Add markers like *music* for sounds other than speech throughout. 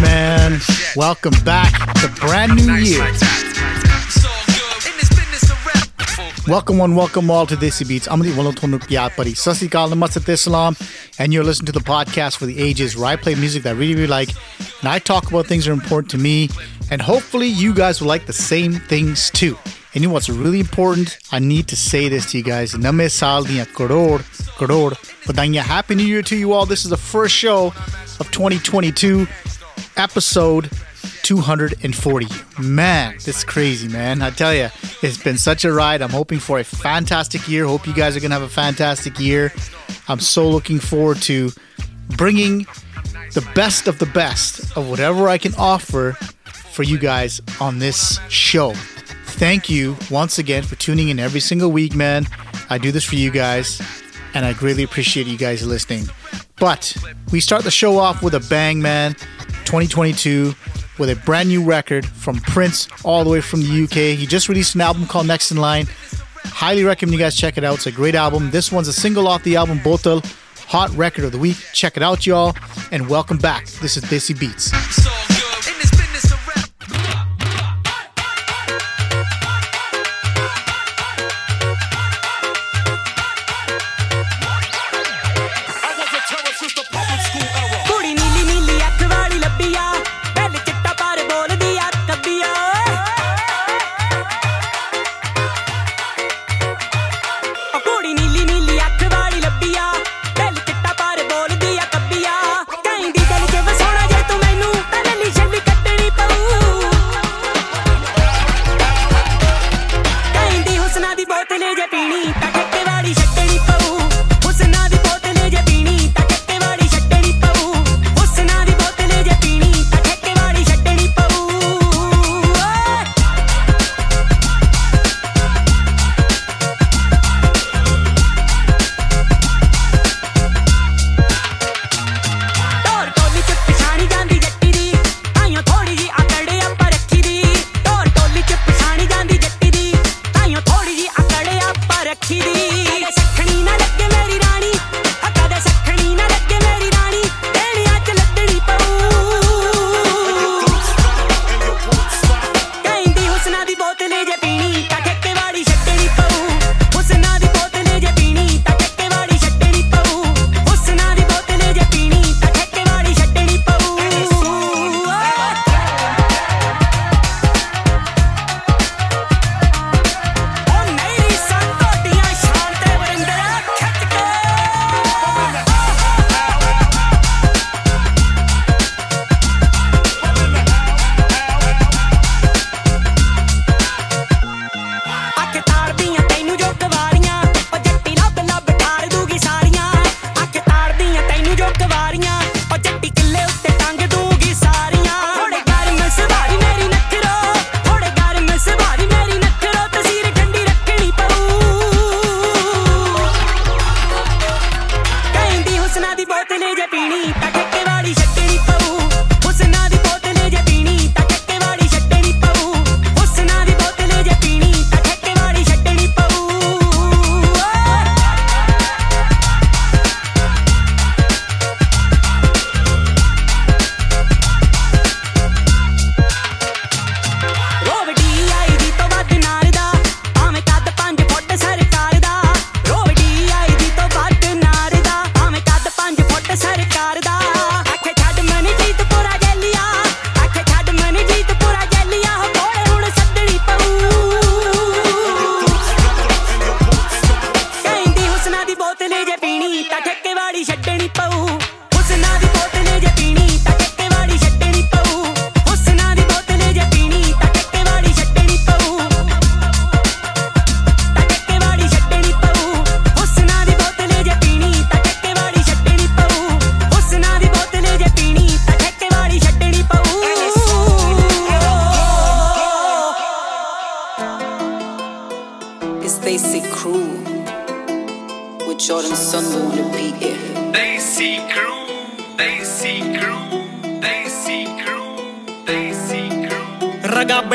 Man. Welcome back to brand new year. Welcome one, welcome all to Desi Beats. I'm Amri Walotonu Piyapari. Sasikal Namaste Salam. And you're listening to the podcast for the ages where I play music that I really, really like. And I talk about things that are important to me. And hopefully you guys will like the same things too. And you know what's really important? I need to say this to you guys. Name saal diyan crore, crore. Badaiyan. Happy New Year to you all. This is the first show of 2022, episode 240. Man, this is crazy, man. I tell you, it's been such a ride. I'm hoping for a fantastic year. Hope you guys are going to have a fantastic year. I'm so looking forward to bringing the best of the best of whatever I can offer for you guys on this show. Thank you once again for tuning in every single week, man. I do this for you guys, and I greatly appreciate you guys listening. But we start the show off with a bang, man. 2022 with a brand new record from Prince, all the way from the UK. He just released an album called Next in Line. Highly recommend you guys check it out. It's a great album. This one's a single off the album Botal, Hot Record of the Week. Check it out, y'all. And welcome back. This is Desi Beats.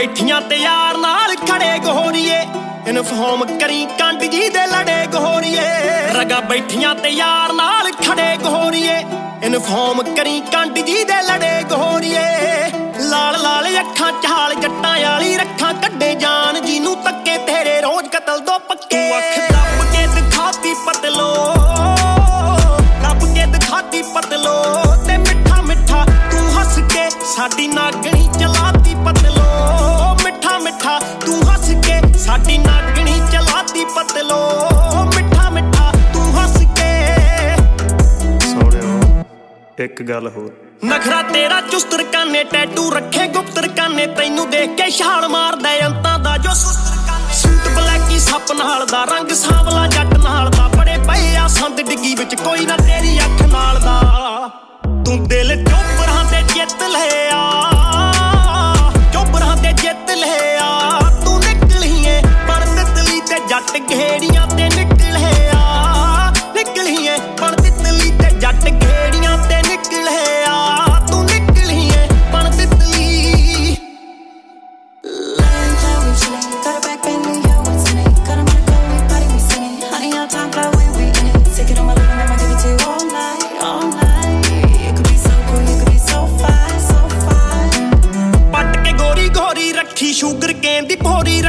ਬੈਠੀਆਂ ਤੇ ਯਾਰ ਨਾਲ ਖੜੇ ਗੋਰੀਏ। Inform ਕਰੀ ਕੰਡ ਜੀ ਦੇ ਲੜੇ ਗੋਰੀਏ। ਰਗਾ ਬੈਠੀਆਂ ਤੇ ਯਾਰ ਨਾਲ ਖੜੇ ਗੋਰੀਏ। ਇਨਫਾਰਮ ਕਰੀ ਕੰਡ ਜੀ ਦੇ ਲੜੇ ਗੋਰੀਏ। ਲਾਲ ਲਾਲ ਅੱਖਾਂ ਚਾਲ ਜੱਟਾਂ ਵਾਲੀ ਰੱਖਾਂ ਕੱਢੇ ਜਾਨ। ਜਿਹਨੂੰ ਤੱਕੇ ਤੇਰੇ ਰੋਜ਼ ਕਤਲ ਦੋ ਪੱਕੇ। ਅੱਖ ਦੱਬ ਕੇ ਦਿਖਾਤੀ ਪਤਲੋ। ਰੱਬ ਕੇ ਦਿਖਾਤੀ ਪਤਲੋ। ਤੇ ਮਿੱਠਾ ਮਿੱਠਾ ਤੂੰ ਹੱਸ ਕੇ ਸਾਡੀ ਨਾਗਣੀ ਸਾਡੀ ਨਾਗਣੀ ਚਲਾਤੀ ਪਤਲੋ ਮਿੱਠਾ ਮਿੱਠਾ ਤੂੰ ਹੱਸ ਕੇ। ਸੋਹਣਿਓ ਇੱਕ ਗੱਲ ਹੋਰ। ਨਖਰਾ ਤੇਰਾ ਚੁਸਤਰ ਕਾਨੇ ਟੈਟੂ ਰੱਖੇ ਗੁਪਤਰ ਕਾਨੇ ਤੈਨੂੰ ਦੇਖ ਕੇ ਛਾਲ ਮਾਰਦਾ ਅੰਤਾਂ ਦਾ ਜੋ ਸੁਸਤਰ ਕਾਨੇ। ਸੂਟ ਬਲੈਕੀ ਸੱਪ ਨਾਲ ਦਾ ਰੰਗ ਸਾਵਲਾ ਜੱਟ ਨਾਲ ਦਾ ਬੜੇ ਪਏ ਆ ਸੰਦ ਡਿੱਗੀ ਵਿੱਚ ਕੋਈ ਨਾ ਤੇਰੀ ਅੱਖ ਨਾਲ ਦਾ। ਤੂੰ ਦਿਲ ਚੋਪਰਾਂ ਤੇ ਜਿੱਤ ਲਿਆ।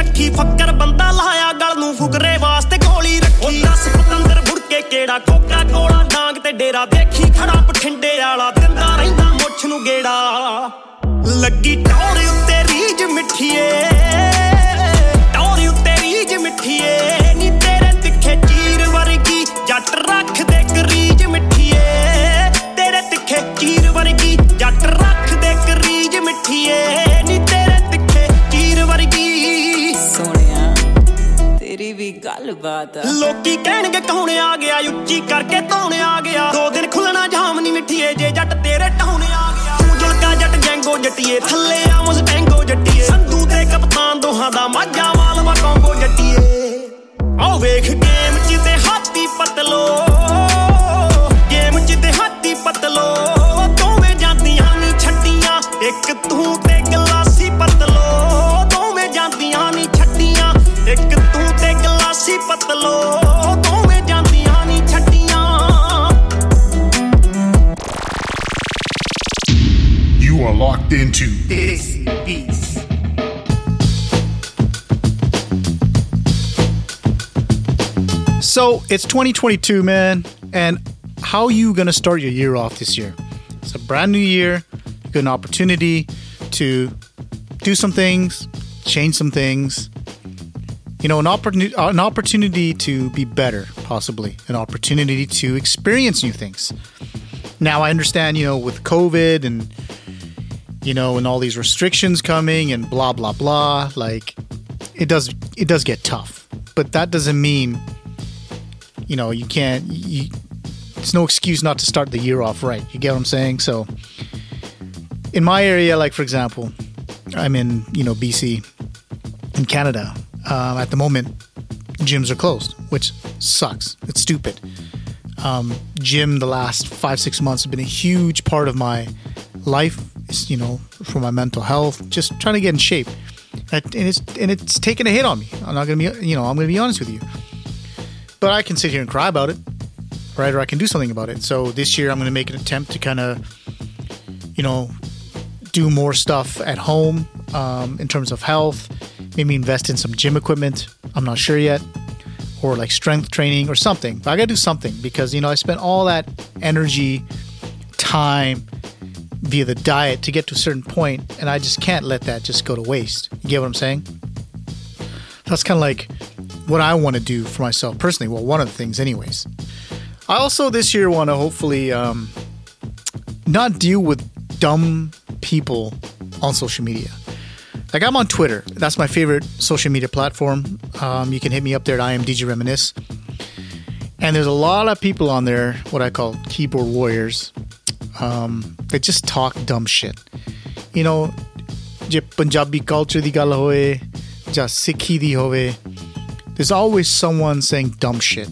ਰੱਖੀ, ਫੱਕਰ ਬੰਦਾ ਲਾਇਆ ਗਲ ਨੂੰ ਫੁਕਰੇ ਵਾਸਤੇ ਗੋਲੀ ਰੱਖੀ। 10 ਪਤੰਦਰ ਬੁੜ ਕੇ ਕਿਹੜਾ ਕੋਕਾ ਕੋਲਾ ਡਾਂਗ ਤੇ ਡੇਰਾ ਦੇਖੀ ਖੜਾ ਪਠਿੰਡੇ ਵਾਲਾ ਦਿੰਦਾ ਰਹਿੰਦਾ ਮੁੱਛ ਨੂੰ ਗੇੜਾ। ਲੱਗੀ ਟੌਰ ਉੱਤੇ ਰੀਜ ਮਿੱਠੀਏ, ਟੌਰ ਉੱਤੇ ਰੀਜ ਮਿੱਠੀਏ, ਨੀ ਤੇਰੇ ਤਿੱਖੇ ਚੀਰ ਵਰਗੀ ਜੱਟ ਰੱਖ ਗੱਲਬਾਤ ਆ। ਲੋਕੀ ਕਹਿਣਗੇ ਕੌਣ ਆ ਗਿਆ, ਉੱਚੀ ਕਰਕੇ ਧੌਣ ਆ ਗਿਆ। ਦੋ ਦਿਨ ਖੁੱਲਣਾ ਜਾਮ ਨਹੀਂ ਮਿੱਠੀਏ, ਜੇ ਜੱਟ ਤੇਰੇ ਟਾਉਣ ਆ ਗਿਆ। ਤੂੰ ਜੁਲਕਾ ਜੱਟ, ਜੈਂਗੋ ਜੱਟੀਏ, ਥੱਲੇ ਆ ਮੁਸਟੈਂਗੋ ਜੱਟੀਏ। ਸੰਧੂ ਤੇ ਕਪਤਾਨ ਦੋਹਾਂ ਦਾ ਮਾਝਾ ਵਾਲਵਾ ਕੌਂਗੋ ਜੱਟੀਏ। ਆਓ ਵੇਖ ਗੇਮ ਚ ਤੇ ਹਾਥੀ ਪਤਲੋ। ਗੇਮ ਚ ਤੇ ਹਾਥੀ ਪਤਲੋ। ਦੋਵੇਂ ਜਾਂਦੀਆਂ ਨਹੀਂ ਛੱਡੀਆਂ, ਇੱਕ ਤੂੰ are locked into Desi Beats. So it's 2022, man, and how are you gonna start your year off this year? It's a brand new year. You got an opportunity to do some things, change some things. You know, an opportunity, uh, an opportunity to be better, possibly an opportunity to experience new things. Now, I understand, you know, with COVID and you know, and all these restrictions coming and blah blah blah, like it does it does get tough. But that doesn't mean you know, you can't. You, it's no excuse not to start the year off right. You get what I'm saying? So, in my area, like for example, I'm in you know BC, in Canada. Um, at the moment, gyms are closed, which sucks. It's stupid. Um, gym the last five six months have been a huge part of my life. You know, for my mental health, just trying to get in shape, and it's and it's taken a hit on me. I'm not gonna be, you know, I'm gonna be honest with you but I can sit here and cry about it, right? Or I can do something about it. So this year, I'm to make an attempt to kind of, you know, do more stuff at home um, in terms of health. Maybe invest in some gym equipment. I'm not sure yet, or like strength training or something. But I got to do something because you know I spent all that energy, time via the diet to get to a certain point, and I just can't let that just go to waste. You get what I'm saying? That's kind of like what I want to do for myself personally. Well, one of the things, anyways. I also this year want to hopefully um, not deal with dumb people on social media. Like I'm on Twitter. That's my favorite social media platform. Um, you can hit me up there at I am DJ Reminisce. And there's a lot of people on there, what I call keyboard warriors, um, that just talk dumb shit. You know, ਜੇ Punjabi culture ਦੀ ਗੱਲ ਹੋਏ ਜਾਂ ਸਿੱਖੀ ਦੀ ਹੋਵੇ there's always someone saying dumb shit.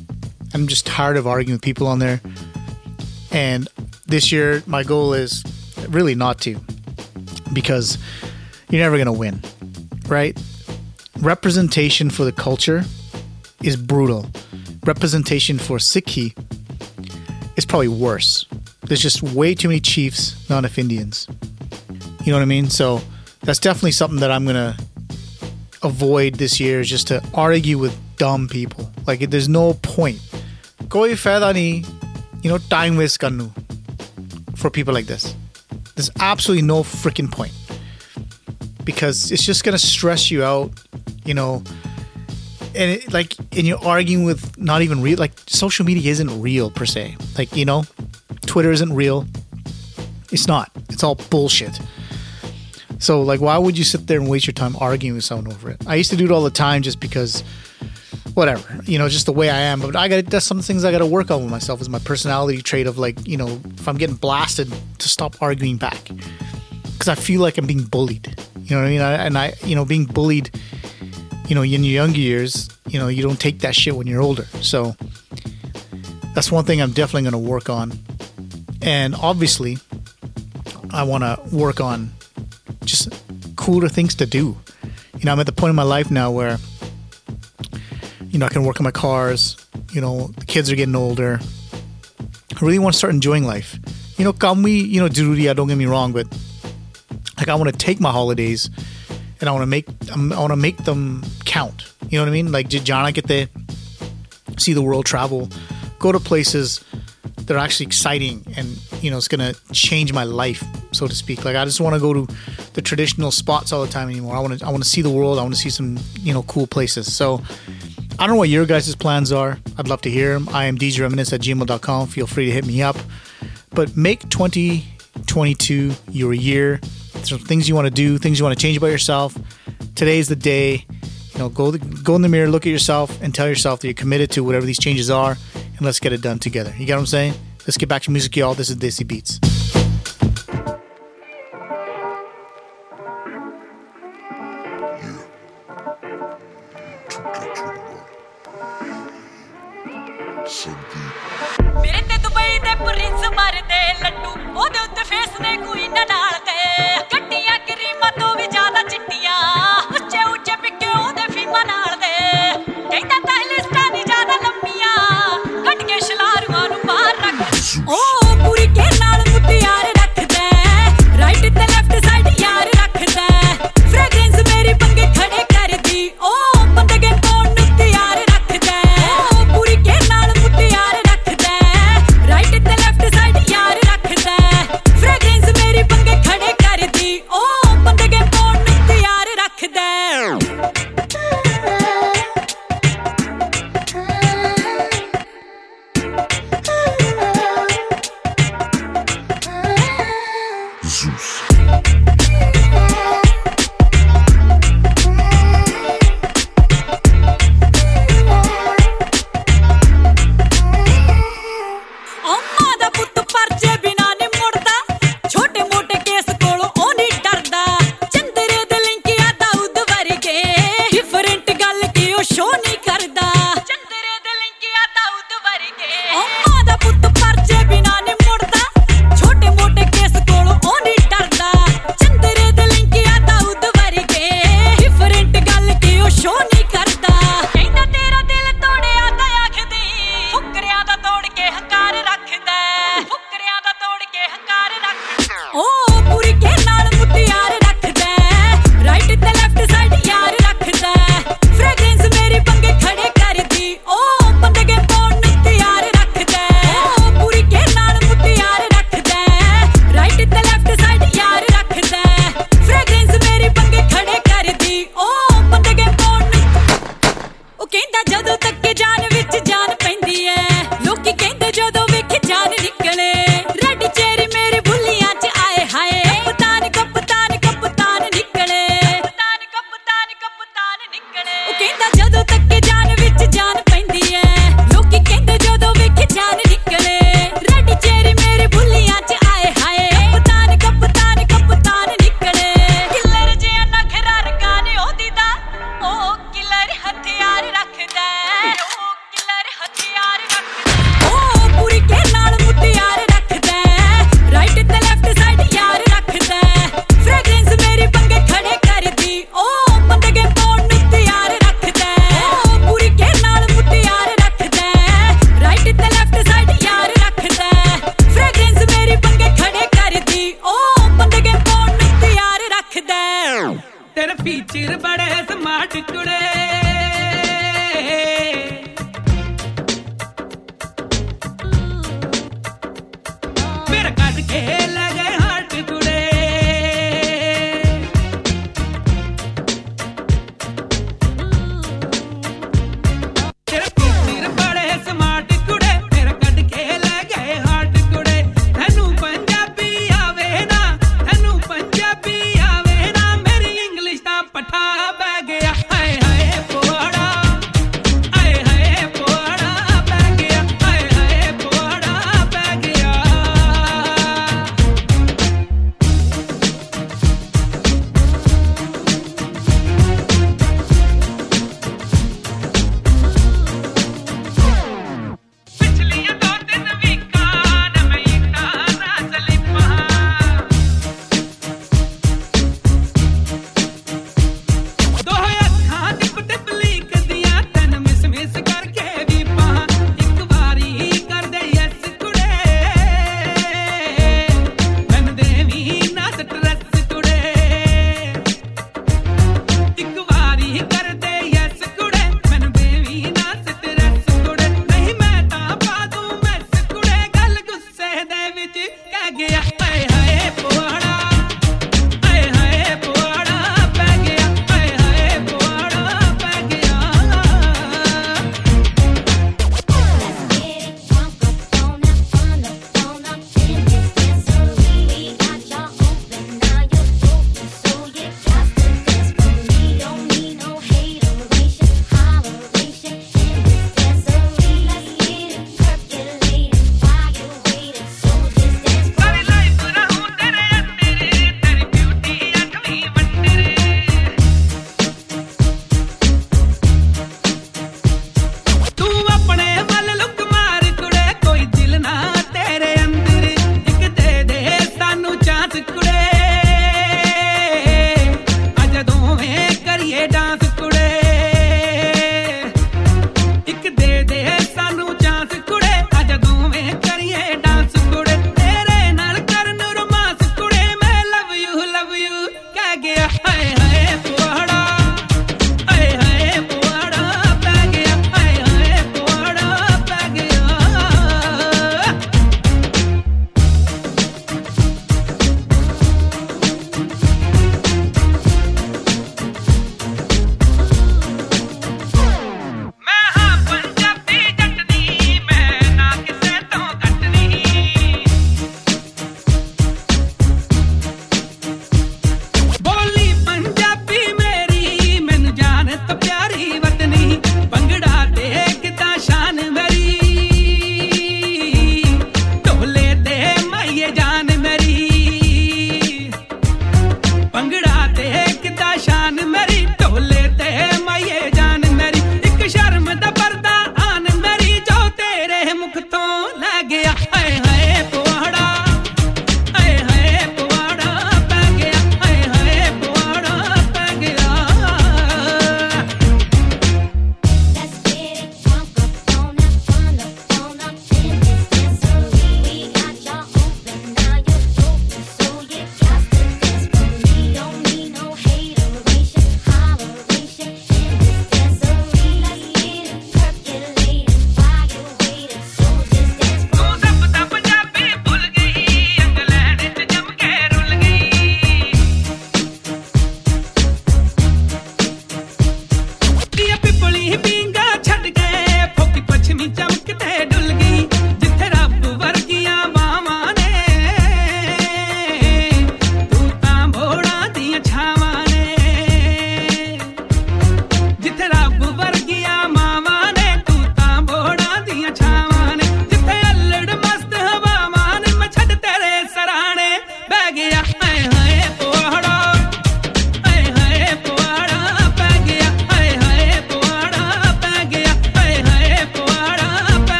I'm just tired of arguing with people on there. And this year, my goal is really not to, because you're never going to win. right? Representation for the culture is brutal. Representation for Sikhi is probably worse. there's just way too many chiefs, not enough Indians. You know what I mean? So that's definitely something that I'm gonna avoid this year is just to argue with dumb people. Like there's no point. Koi faida you know, time waste karnu for people like this. There's absolutely no freaking point. Because it's just gonna stress you out, you know. And it, like, and you're arguing with not even real. Like, social media isn't real per se. Like, you know, Twitter isn't real. It's not. It's all bullshit. So, like, why would you sit there and waste your time arguing with someone over it? I used to do it all the time just because, whatever, you know, just the way I am. But I got that's some things I got to work on with myself is my personality trait of like, you know, if I'm getting blasted, to stop arguing back because I feel like I'm being bullied. You know what I mean? I, and I, you know, being bullied, you know, in your younger years, you know, you don't take that shit when you're older. So that's one thing I'm definitely going to work on. And obviously, I want to work on just cooler things to do. You know, I'm at the point in my life now where, you know, I can work on my cars. You know, the kids are getting older. I really want to start enjoying life. You know, come we, you know, Dururiya, don't get me wrong, but like I want to take my holidays and I want to make um, I want to make them count. You know what I mean? Like Jana get to see the world, travel, go to places that are actually exciting and you know it's gonna change my life, so to speak. Like I just want to go to the traditional spots all the time anymore. I want to I want to see the world. I want to see some you know cool places. So I don't know what your guys' plans are. I'd love to hear them. I am DJ Reminisce at gmail.com. Feel free to hit me up. But make 2022 your year. Some things you want to do, things you want to change about yourself. Today's the day. You know, go go in the mirror, look at yourself, and tell yourself that you're committed to whatever these changes are, and let's get it done together. You get what I'm saying? Let's get back to music, y'all. This is Desi Beats.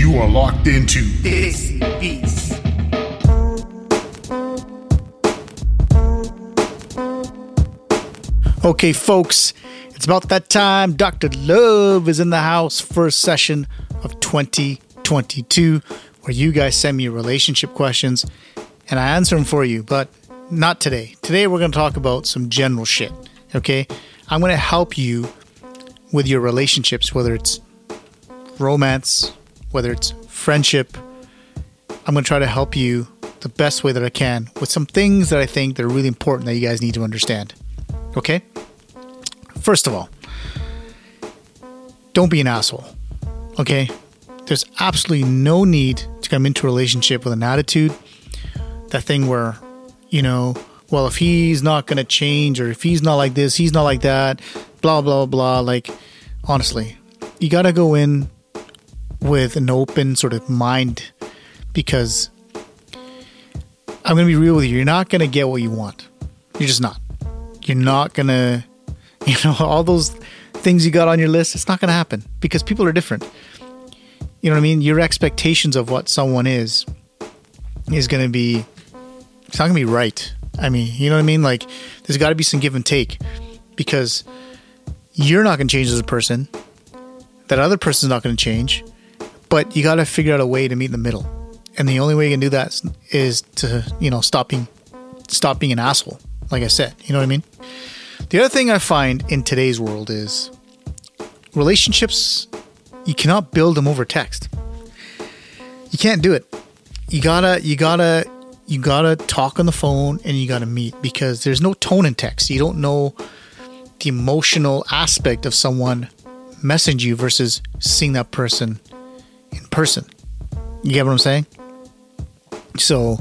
Into Desi Beats. Okay, folks, it's about that time. Dr. Love is in the house first session of 2022, where you guys send me your relationship questions and I answer them for you, but not today. Today, we're going to talk about some general shit, okay? I'm going to help you with your relationships, whether it's romance, whether it's friendship. I'm going to try to help you the best way that I can with some things that I think that are really important that you guys need to understand. Okay? First of all, don't be an asshole. Okay? There's absolutely no need to come into a relationship with an attitude. That thing where, you know, well, if he's not going to change or if he's not like this, he's not like that, blah, blah, blah. Like, honestly, you got to go in with an open sort of mind because I'm going to be real with you. You're not going to get what you want. You're just not. You're not going *laughs* to, you know, all those things you got on your list, it's not going to happen because people are different. You know what I mean? Your expectations of what someone is is going to be, it's not going to be right. I mean, you know what I mean? Like, there's got to be some give and take because you're not going to change as a person. That other person's not going to change, but you got to figure out a way to meet in the middle. And the only way you can do that is, to, you know, stop being, stop being an asshole. Like I said, you know what I mean? The other thing I find in today's world is relationships, you cannot build them over text. You can't do it. You gotta, you gotta, you gotta talk on the phone and you gotta meet because there's no tone in text. You don't know the emotional aspect of someone messaging you versus seeing that person in person. You get what I'm saying? So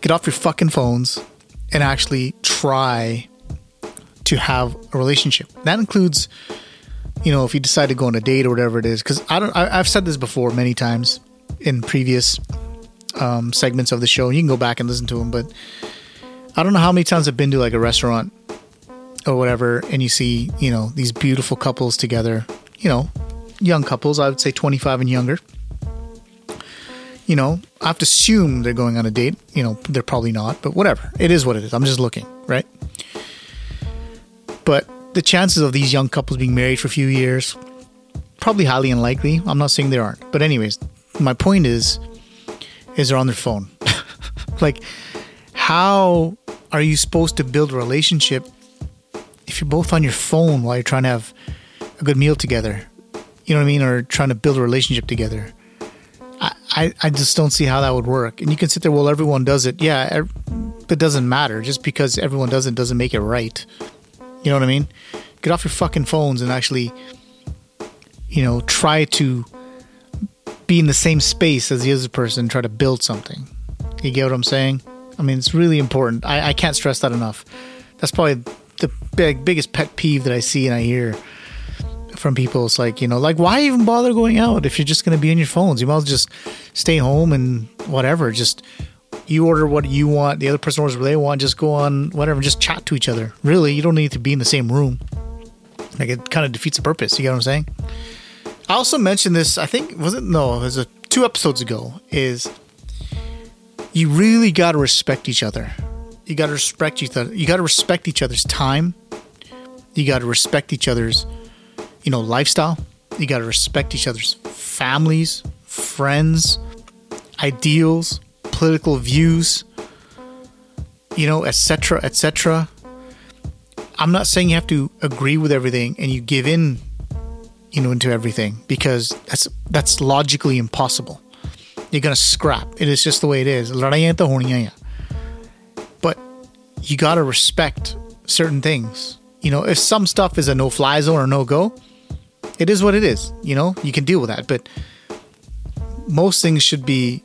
get off your fucking phones and actually try to have a relationship. That includes, you know, if you decide to go on a date or whatever it is. Because I don't, I, I've said this before many times in previous um, segments of the show. You can go back and listen to them, but I don't know how many times I've been to like a restaurant or whatever, and you see, you know, these beautiful couples together. You know, young couples. I would say 25 and younger. You know, I have to assume they're going on a date. You know, they're probably not, but whatever. It is what it is. I'm just looking, right? But the chances of these young couples being married for a few years, probably highly unlikely. I'm not saying there aren't. But anyways, my point is, is they're on their phone. *laughs* like, how are you supposed to build a relationship if you're both on your phone while you're trying to have a good meal together? You know what I mean? Or trying to build a relationship together. I, I, I just don't see how that would work. And you can sit there, well, everyone does it. Yeah, it doesn't matter. Just because everyone does it doesn't make it right. You know what I mean? Get off your fucking phones and actually, you know, try to be in the same space as the other person, try to build something. You get what I'm saying? I mean, it's really important. I, I can't stress that enough. That's probably the big, biggest pet peeve that I see and I hear from people. It's like, you know, like, why even bother going out if you're just to be on your phones? You might as well just stay home and whatever. Just you order what you want, the other person orders what they want, just go on whatever, just chat to each other. Really, you don't need to be in the same room. Like, it kind of defeats the purpose. You get what I'm saying? I also mentioned this, I think, was it? No, it was a, two episodes ago, is you really got to respect each other. You got to respect each other. You got to respect each other's time. You got to respect each other's, you know, lifestyle. You got to respect each other's families, friends, ideals, political views, you know, etc., etc. I'm not saying you have to agree with everything and you give in, you know, into everything because that's that's logically impossible. You're gonna scrap. It is just the way it is. But you gotta respect certain things. You know, if some stuff is a no fly zone or no go, it is what it is. You know, you can deal with that. But most things should be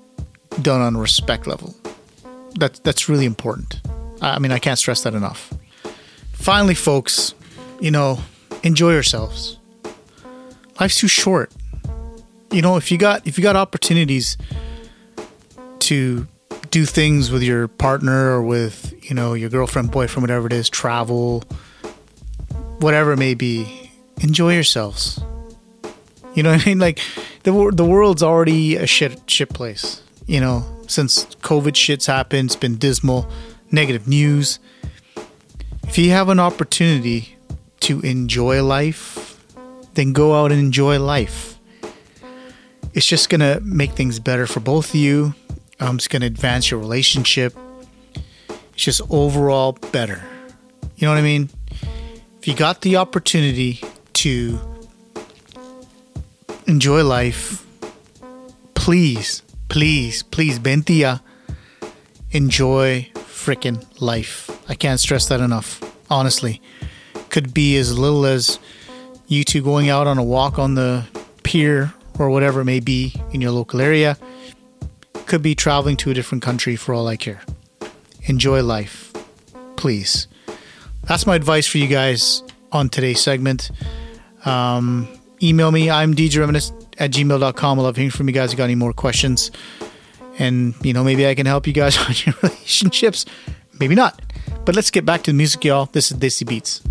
done on a respect level. That that's really important. I mean, I can't stress that enough. Finally, folks, you know, enjoy yourselves. Life's too short. You know, if you got if you got opportunities to do things with your partner or with, you know, your girlfriend, boyfriend, whatever it is, travel, whatever it may be, enjoy yourselves. You know what I mean? Like, the the world's already a shit shit place. You know, since COVID shit's happened, it's been dismal, negative news. If you have an opportunity to enjoy life, then go out and enjoy life. It's just gonna make things better for both of you. Um, it's gonna advance your relationship. It's just overall better. You know what I mean? If you got the opportunity to enjoy life, please, please, please, Bentia, enjoy freaking life. I can't stress that enough. Honestly, could be as little as you two going out on a walk on the pier or whatever it may be in your local area. Could be traveling to a different country for all I care. Enjoy life, please. That's my advice for you guys on today's segment. Um, email me. I'm DJ Reminisce at gmail.com. I love hearing from you guys. If you got any more questions? And, you know, maybe I can help you guys *laughs* on your relationships. Maybe not. But let's get back to the music, y'all. This is Desi Beats.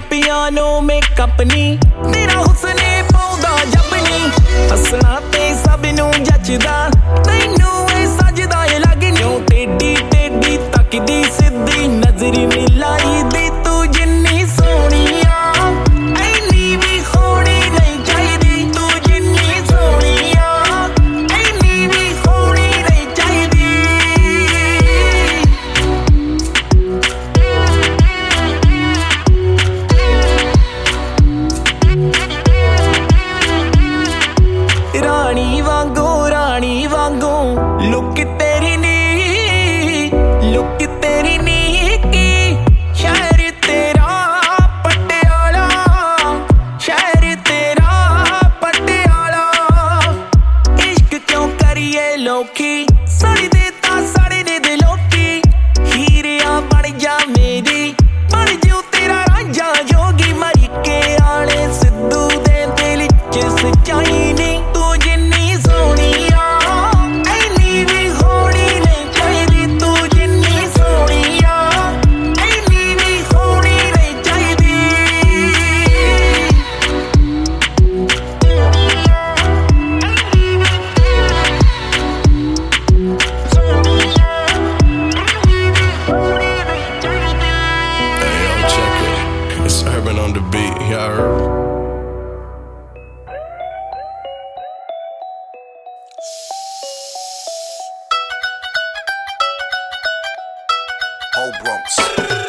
Piano makeup ਨਹੀਂ ਤੇਰਾ ਹੁਸਨੇ ਪਾਉਂਦਾ ਜੱਬ ਨਹੀਂ ਹੱਸਣਾ ਤੇ ਸਭ ਨੂੰ ਜੱਜਦਾ Bronx.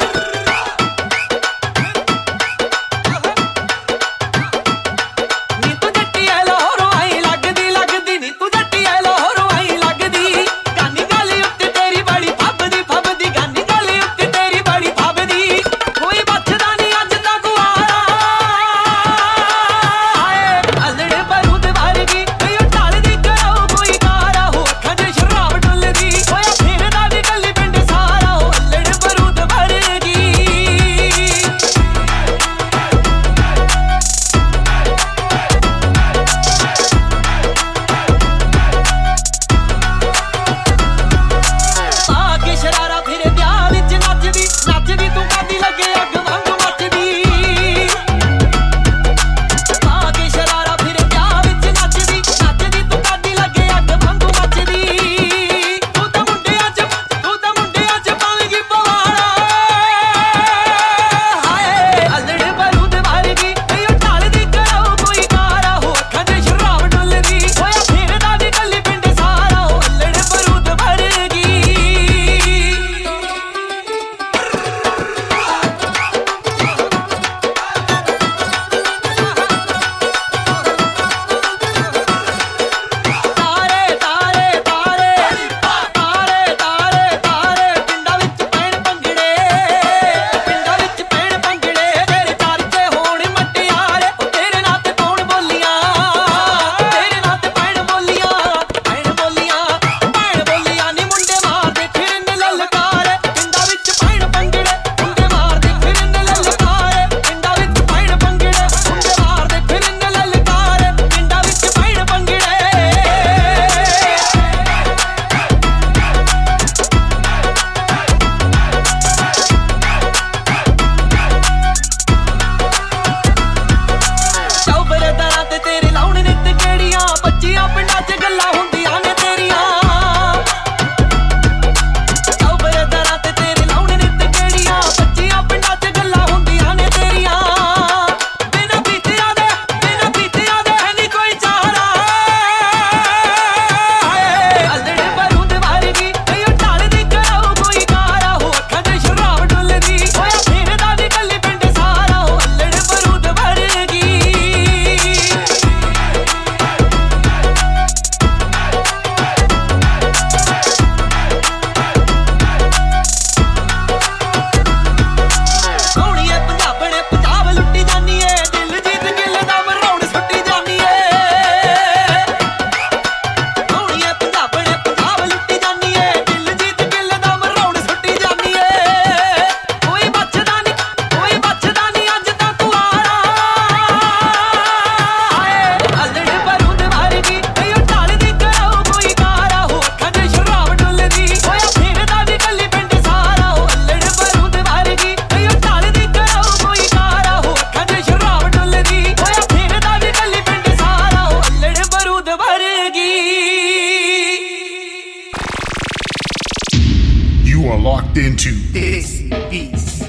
Desi Beats.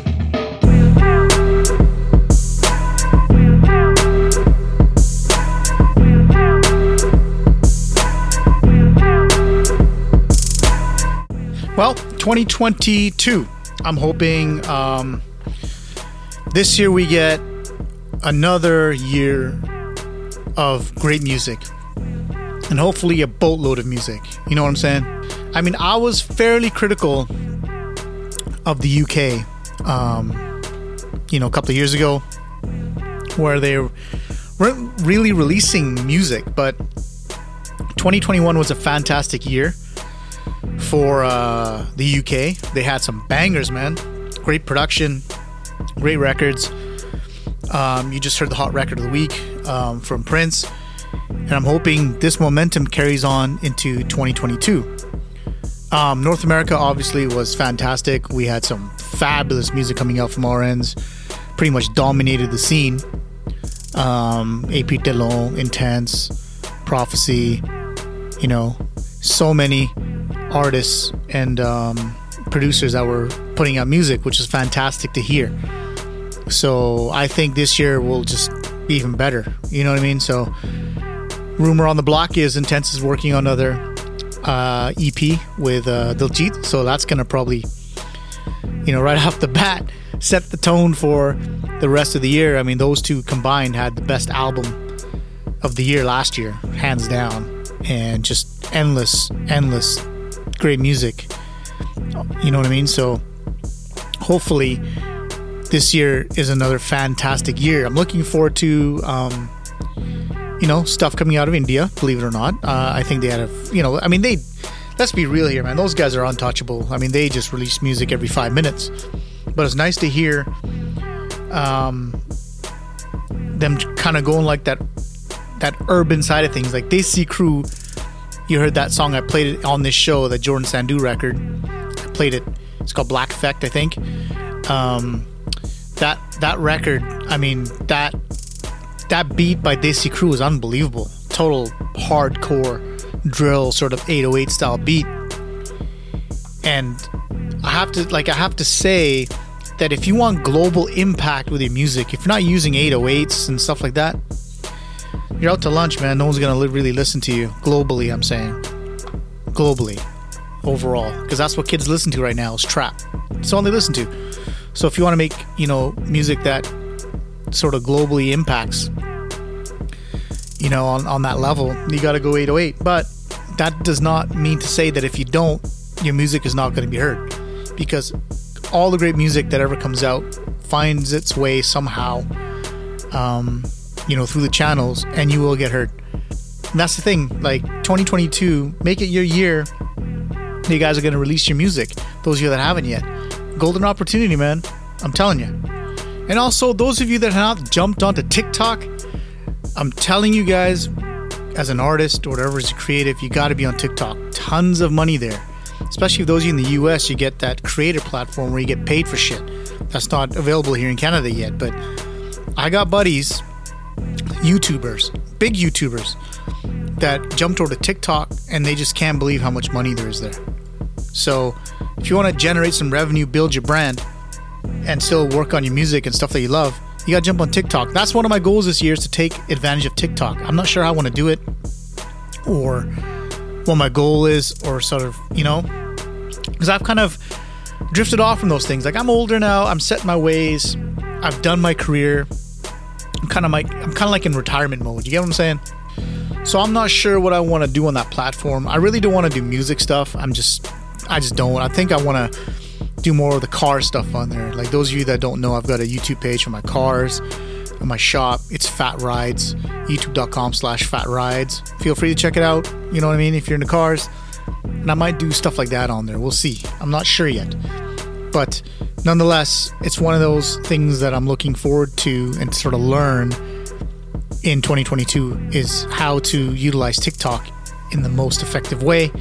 Well, 2022. I'm hoping um, this year we get another year of great music and hopefully a boatload of music. You know what I'm saying? I mean, I was fairly critical of the UK, um, you know, a couple of years ago, where they weren't really releasing music, but 2021 was a fantastic year for uh, the UK. They had some bangers, man. Great production, great records. Um, you just heard the hot record of the week um, from Prince, and I'm hoping this momentum carries on into 2022. Um, North America obviously was fantastic. We had some fabulous music coming out from our ends, pretty much dominated the scene. Um, AP Dhillon, Intense, Prophecy, you know, so many artists and um, producers that were putting out music, which is fantastic to hear. So I think this year will just be even better. You know what I mean? So rumor on the block is Intense is working on another uh, EP with uh, Diljit, so that's gonna probably, you know, right *laughs* off the bat set the tone for the rest of the year. I mean, those two combined had the best album of the year last year, hands down, and just endless, endless great music. You know what I mean? So hopefully this year is another fantastic year. I'm looking forward to, um, you know, stuff coming out of India. Believe it or not, uh, I think they had a, you know, I mean they. Let's be real here, man. Those guys are untouchable. I mean, they just release music every five minutes. But it's nice to hear um, them kind of going like that, that urban side of things. Like Desi Crew you heard that song. I played it on this show, the Jordan Sandhu record. I played it. It's called Black Effect, I think. Um, that that record, I mean that that beat by Desi Crew is unbelievable. Total hardcore drill, sort of 808 style beat. And I have to like I have to say that if you want global impact with your music, if you're not using 808s and stuff like that, you're out to lunch, man. No one's gonna li- really listen to you globally. I'm saying, globally, overall, because that's what kids listen to right now is trap. It's all they listen to. So if you want to make you know music that sort of globally impacts, you know, on on that level, you got to go 808. But that does not mean to say that if you don't, your music is not going to be heard, because all the great music that ever comes out finds its way somehow. Um, you know, through the channels, and you will get heard. And that's the thing. Like 2022, make it your year. You guys are going to release your music. Those of you that haven't yet, golden opportunity, man. I'm telling you. And also, those of you that have not jumped onto TikTok, I'm telling you guys, as an artist or whatever is creative, you got to be on TikTok. Tons of money there. Especially those of you in the US, you get that creator platform where you get paid for shit. That's not available here in Canada yet, but I got buddies YouTubers, big YouTubers, that jumped over to TikTok and they just can't believe how much money there is there. So, if you want to generate some revenue, build your brand, and still work on your music and stuff that you love, you got to jump on TikTok. That's one of my goals this year is to take advantage of TikTok. I'm not sure how I want to do it or what my goal is, or sort of, you know, because I've kind of drifted off from those things. Like, I'm older now, I'm set in my ways, I've done my career. I'm kind of like I'm kind of like in retirement mode. You get what I'm saying? So I'm not sure what I want to do on that platform. I really don't want to do music stuff. I'm just I just don't. I think I want to do more of the car stuff on there. Like those of you that don't know, I've got a YouTube page for my cars, my shop. It's Fat Rides. YouTube.com/slash Fat Rides. Feel free to check it out. You know what I mean? If you're into cars, and I might do stuff like that on there. We'll see. I'm not sure yet, but nonetheless, it's one of those things that I'm looking forward to and sort of learn in 2022 is how to utilize TikTok in the most effective way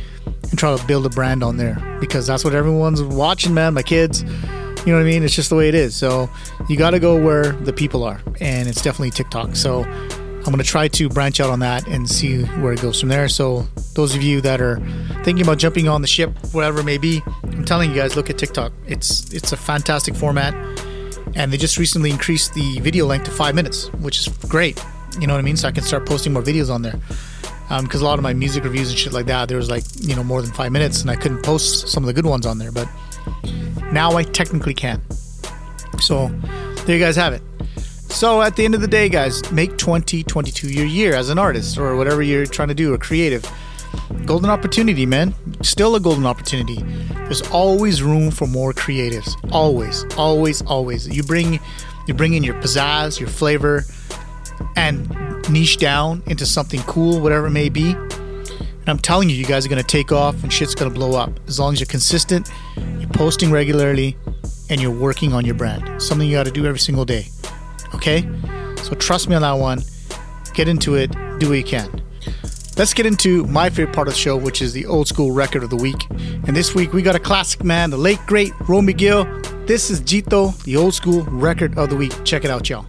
and try to build a brand on there because that's what everyone's watching, man. My kids, you know what I mean? It's just the way it is. So you got to go where the people are, and it's definitely TikTok. So I'm going to try to branch out on that and see where it goes from there. So those of you that are thinking about jumping on the ship, whatever it may be, I'm telling you guys, look at TikTok. It's it's a fantastic format, and they just recently increased the video length to five minutes, which is great. You know what I mean? So I can start posting more videos on there. Um, because a lot of my music reviews and shit like that, there was like you know more than five minutes, and I couldn't post some of the good ones on there. But now I technically can. So there you guys have it. So at the end of the day, guys, make 2022 your year as an artist or whatever you're trying to do or creative. Golden opportunity, man. Still a golden opportunity. There's always room for more creatives. Always, always, always. You bring you bring in your pizzazz, your flavor, and niche down into something cool, whatever it may be. And I'm telling you, you guys are gonna take off and shit's gonna blow up. As long as you're consistent, you're posting regularly, and you're working on your brand. Something you gotta do every single day. Okay? So trust me on that one. Get into it, do what you can. Let's get into my favorite part of the show, which is the old school record of the week. And this week we got a classic man, the late great Romey Gill. This is Jeeto, the old school record of the week. Check it out, y'all.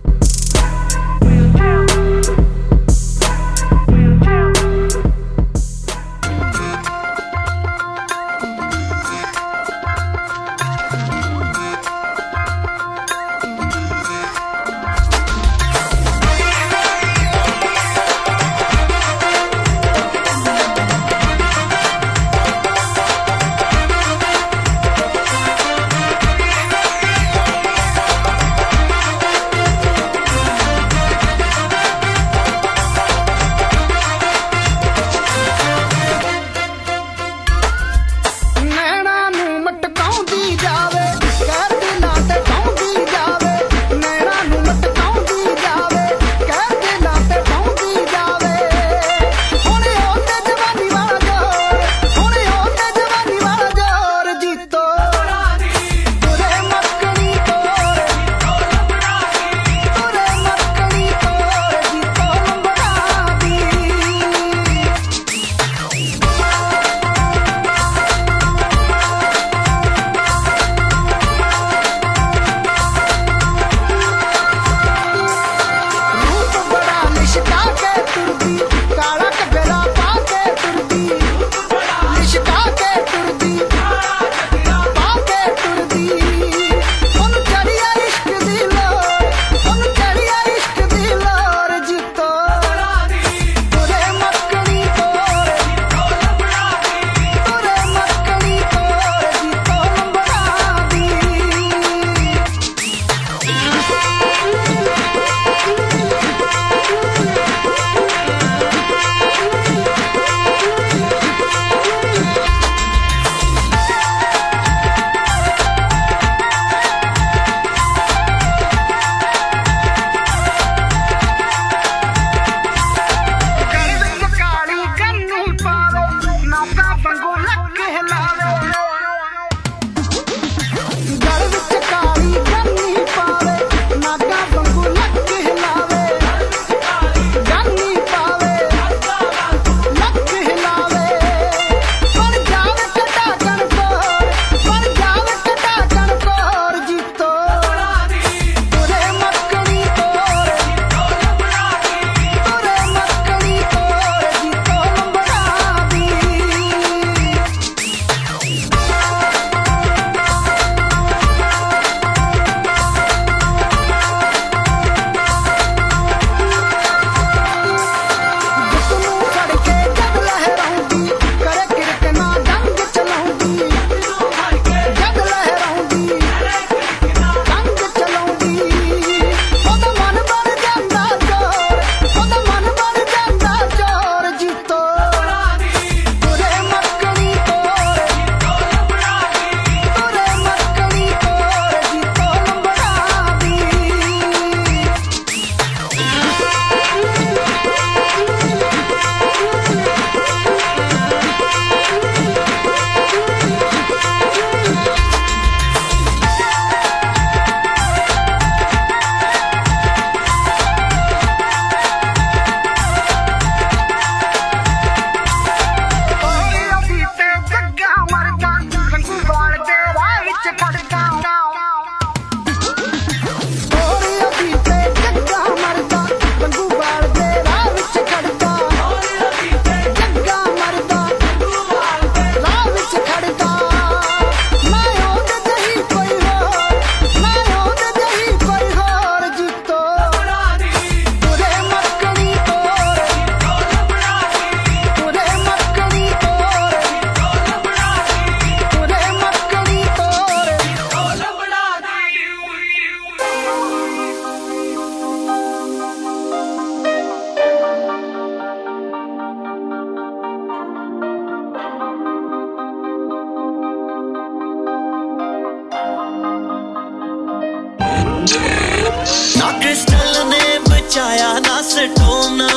ਸਟੋਨਾ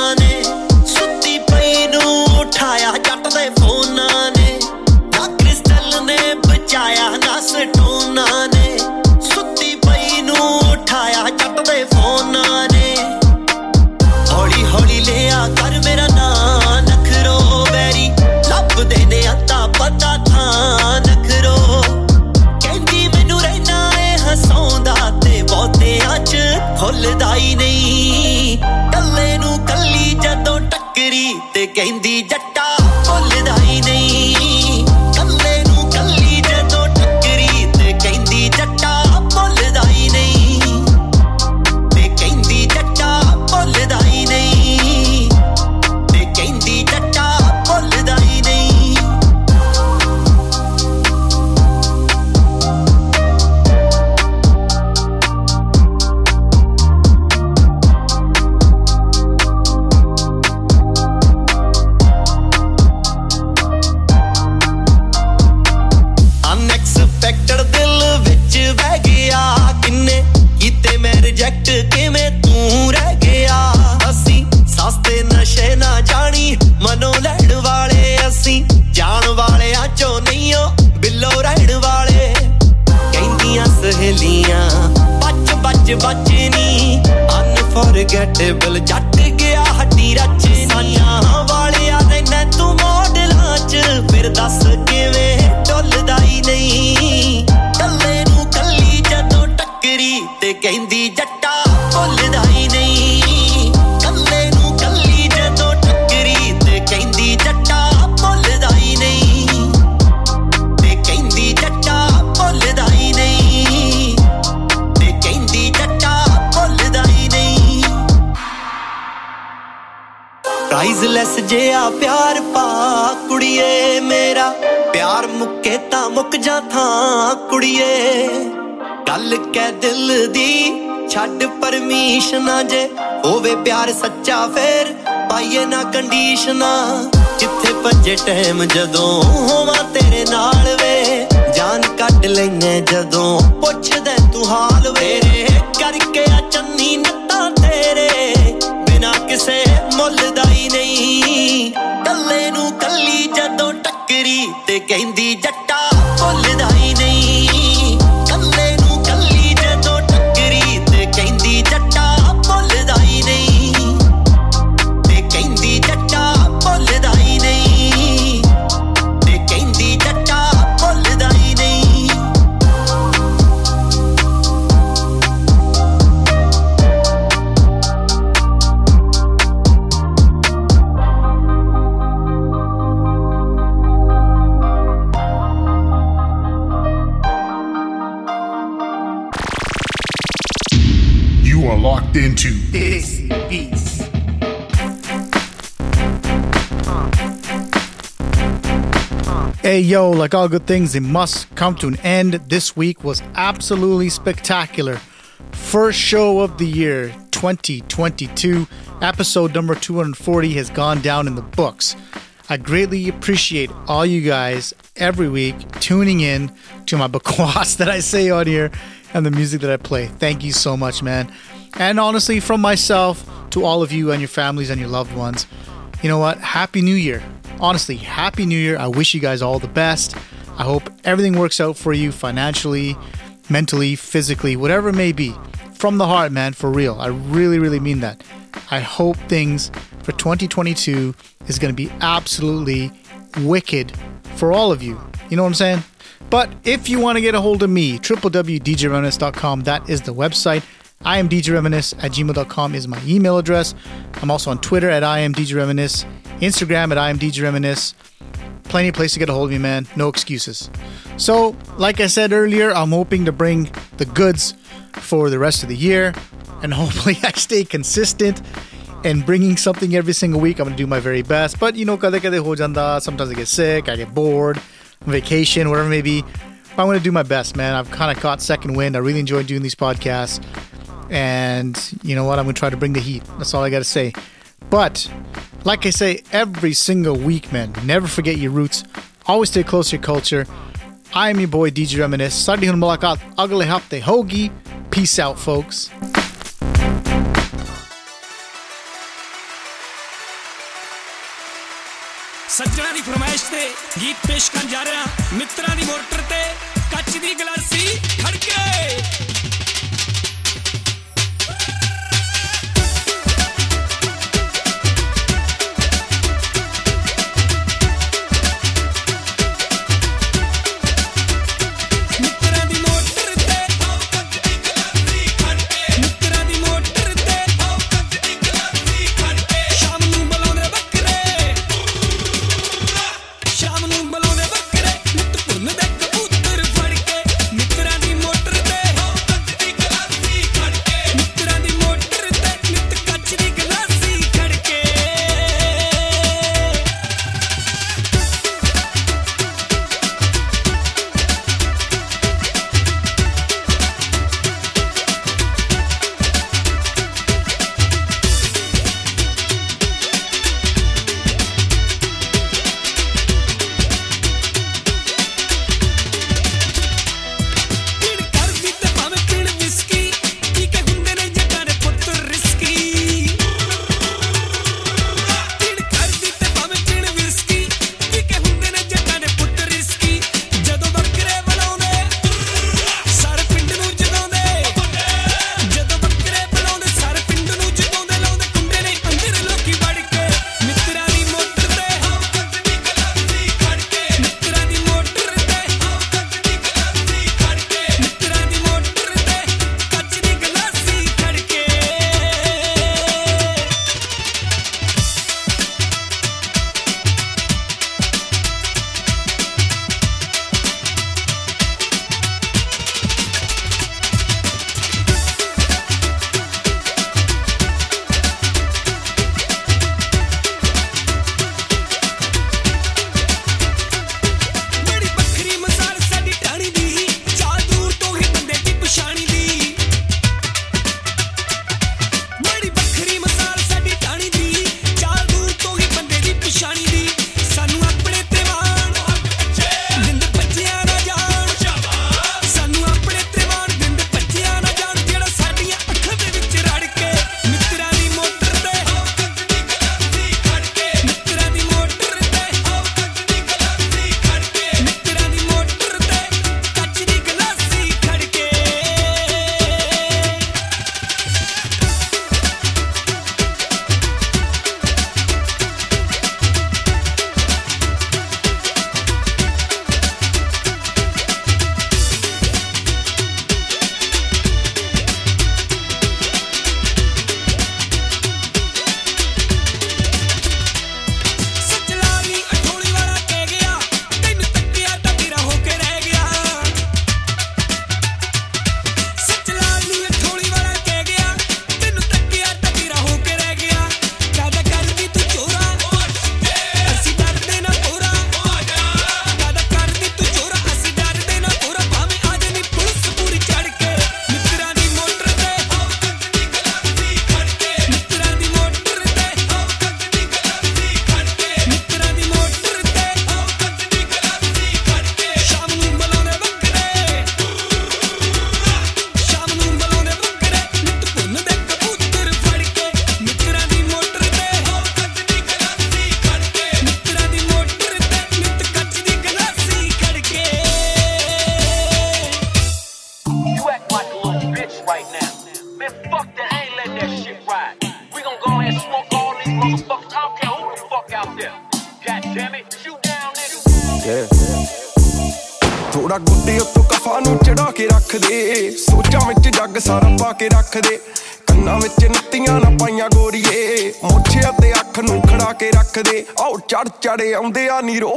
ਕੁੜੀਏ, ਗੱਲ ਕਹਿ ਦਿਲ ਦੀ, ਛੱਡ ਪਰਮਿਸ਼ਨਾਂ ਜੇ। ਹੋਵੇ ਪਿਆਰ ਸੱਚਾ ਫੇਰ, ਪਾਈਏ ਨਾ ਕੰਡੀਸ਼ਨਾਂ। ਜਿੱਥੇ ਭੱਜੇ ਟਾਈਮ ਜਦੋਂ ਹੋਵਾਂ ਤੇਰੇ ਨਾਲ ਵੇ, ਜਾਨ ਕੱਢ ਲੈਨੇ ਜਦੋਂ ਪੁੱਛਦੇ ਤੂੰ ਹਾਲ ਵੇ। ਰੇ ਕਰਕੇ ਆ ਚੰਨੀ ਨੱਤਾਂ ਤੇਰੇ, ਬਿਨਾ ਕਿਸੇ ਮੁੱਲ ਦਾ ਹੀ ਨਹੀਂ। ਕੱਲੇ ਨੂੰ ਕੱਲੀ ਜਦੋਂ ਟੱਕਰੀ ਤੇ ਕਹਿੰਦੀ ਜੱਟਾ ਭੁੱਲਦਾ You are locked into Desi Beats. Uh, hey yo, like all good things, it must come to an end. This week was absolutely spectacular. First show of the year, 2022, episode number 240 has gone down in the books. I greatly appreciate all you guys every week tuning in to my *laughs* bakwas that I say on here and the music that I play. Thank you so much, man. And honestly, from myself to all of you and your families and your loved ones, you know what? Happy New Year. Honestly, Happy New Year. I wish you guys all the best. I hope everything works out for you financially, mentally, physically, whatever it may be. From the heart, man, for real. I really, really mean that. I hope things for 2022 is going to be absolutely wicked for all of you. You know what I'm saying? But if you want to get a hold of me, www.djreminisce.com, that is the website. I am djreminisce at gmail.com is my email address. I'm also on Twitter at I am djreminisce, Instagram at I am djreminisce. Plenty of place to get a hold of me, man. No excuses. So, like I said earlier, I'm hoping to bring the goods for the rest of the year, and *laughs* hopefully I stay consistent and bringing something every single week. I'm gonna do my very best. But you know, kada ho janda. Sometimes I get sick, I get bored, vacation, whatever it may be. I'm gonna do my best, man. I've kind of caught second wind. I really enjoy doing these podcasts, and you know what? I'm going to try to bring the heat. That's all I got to say. But like I say every single week, man, never forget your roots. Always stay close to your culture. I'm your boy DJ Reminisce. Sadi hun malakat, agle hapte hoagie. Peace out, folks. ਸੱਜਣਾ ਦੀ ਫਰਮਾਇਸ਼ ਤੇ ਗੀਤ ਪੇਸ਼ ਕਰਨ ਜਾ ਰਿਹਾ ਮਿੱਤਰਾਂ ਦੀ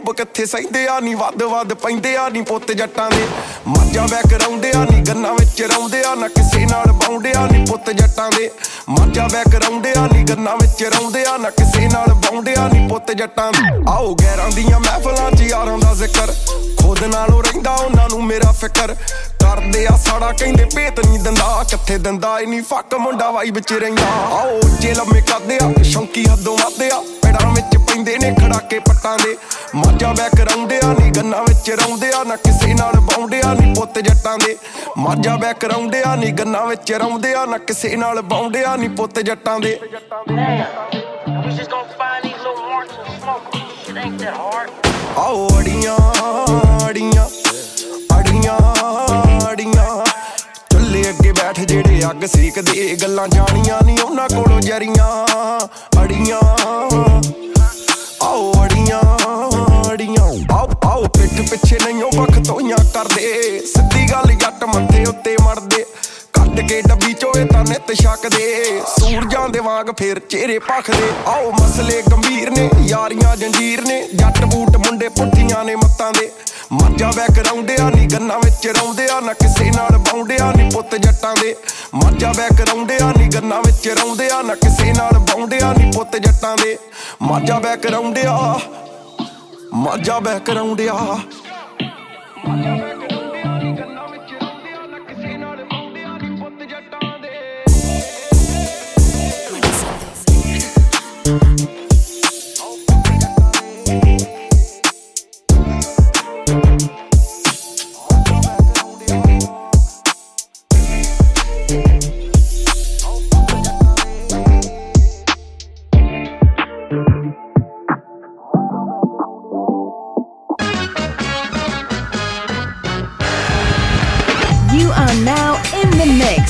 ਰੱਬ ਕਿੱਥੇ ਸਹਿੰਦੇ ਆ? ਨਹੀਂ ਵੱਧ ਵੱਧ ਪੈਂਦੇ ਆ ਨਹੀਂ ਪੁੱਤ ਜੱਟਾਂ ਦੇ। ਮਾਜਾਂ ਵੇ ਕਰਾਉਂਦੇ ਆ ਨਹੀਂ ਗੰਨਾਂ ਵਿੱਚ ਰੌਂਦੇ ਆ, ਨਾ ਕਿਸੇ ਨਾਲ ਬਾਉਂਦੇ ਆ ਨਹੀਂ ਪੁੱਤ ਜੱਟਾਂ ਦੇ। ਮਾਜਾਂ ਵੇ ਕਰਾਉਂਦੇ ਆ ਨਹੀਂ ਗੰਨਾਂ ਵਿੱਚ ਰੌਂਦੇ ਆ, ਨਾ ਕਿਸੇ ਨਾਲ ਬਾਉਂਦੇ ਆ ਨਹੀਂ ਪੁੱਤ ਜੱਟਾਂ ਦੇ। ਆਓ ਗੈਰਾਂ ਦੀਆਂ ਮਹਿਫਲਾਂ 'ਚ ਯਾਰਾਂ ਦਾ ਜ਼ਿਕਰ। ਖੁਦ ਨਾਲੋਂ ਰਹਿੰਦਾ, ਉਹਨਾਂ ਨੂੰ ਮੇਰਾ ਫਿਕਰ। ਕਰਦੇ ਆ ਸਾੜਾ, ਕਹਿੰਦੇ ਭੇਤ ਨਹੀਂ ਦਿੰਦਾ। ਕਿੱਥੇ ਦਿੰਦਾ, ਇਨੀ ਫੱਕ ਮੁੰਡਾ ਵਾਈ ਵਿੱਚ ਰਹਿੰਦਾ। ਆਓ ਉੱਚੇ ਲੰਮੇ ਕਰਦੇ ਆ, ਸ਼ੌਂਕੀ ਹੱਦੋਂ ਵੱਧਦੇ ਆ। ਪੈੜਾਂ ਵਿੱਚ ਪੈਂਦੇ ਨੇ ਖੜਾਕੇ ਪੱਟਾਂ ਦੇ। ਮਾਝਾ ਬੈਕ ਰੌਂਡਿਆ ਨਹੀਂ ਗੰਨਾ ਵਿੱਚ ਰੌਂਡਿਆ ਨਾ ਕਿਸੇ ਨਾਲ ਬੌਂਡਿਆ ਨਹੀਂ ਪੁੱਤ ਜੱਟਾਂ ਦੇ। ਮਾਝਾ ਬੈਕ ਰੌਂਡਿਆ ਨਹੀਂ ਗੰਨਾ ਵਿੱਚ ਰੌਂਡਿਆ ਨਾ ਕਿਸੇ ਨਾਲ ਬੌਂਡਿਆ ਨਹੀਂ ਪੁੱਤ ਜੱਟਾਂ ਦੇ। ਆਓ ਅੜੀਆਂ ਅੜੀਆਂ ਅੜੀਆਂ ਅੜੀਆਂ। ਚੱਕਦੇ ਗੱਲਾਂ ਜਾਣੀਆਂ ਨਹੀਂ ਉਹਨਾਂ ਕੋਲੋਂ ਜਰੀਆਂ। ਅੜੀਆਂ, ਆਓ ਅੜੀਆਂ ਅੜੀਆਂ। ਆਓ ਆਓ, ਪਿੱਠ ਪਿੱਛੇ ਨਹੀਂ ਉਹ ਵਖ ਤੋਈਆਂ ਕਰਦੇ। ਸਿੱਧੀ ਗੱਲ ਜੱਟ ਮੱਥੇ ਉੱਤੇ ਮੜਦੇ ਕੱਢ ਕੇ ਡੱਬੀ ਚੋਏ ਤਾਂ ਨਿਤ ਛਕਦੇ। ਸੂਰਜਾਂ ਦੇ ਵਾਂਗ ਫੇਰ ਚਿਹਰੇ ਭਖਦੇ। ਆਓ ਮਸਲੇ ਗੰਭੀਰ ਨੇ, ਯਾਰੀਆਂ ਜੰਜੀਰ ਨੇ। ਜੱਟ ਬੂਟ ਮੁੰਡੇ ਪੁੱਠੀਆਂ ਨੇ ਮੱਤਾਂ ਦੇ। ਮੱਜਾ ਬੈਕ ਰੌਂਡਿਆ ਨਹੀਂ ਗੰਨਾ ਵਿੱਚ ਰੌਂਦਿਆ ਨਾ ਕਿਸੇ ਨਾਲ ਬਾਉਂਡਿਆ ਨਹੀਂ ਪੁੱਤ ਜੱਟਾਂ ਦੇ। ਮੱਜਾ ਬੈਕ ਰੌਂਡਿਆ ਨਹੀਂ ਗੰਨਾ ਵਿੱਚ ਰੌਂਦਿਆ ਨਾ ਕਿਸੇ ਨਾਲ ਬਾਉਂਡਿਆ ਨਹੀਂ ਪੁੱਤ ਜੱਟਾਂ ਦੇ। ਮੱਜਾ ਬੈਕ ਰੌਂਡਿਆ ਮੱਜਾ ਬੈਕ ਰੌਂਡਿਆ You are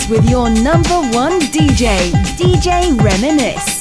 with your number one DJ, DJ Reminisce.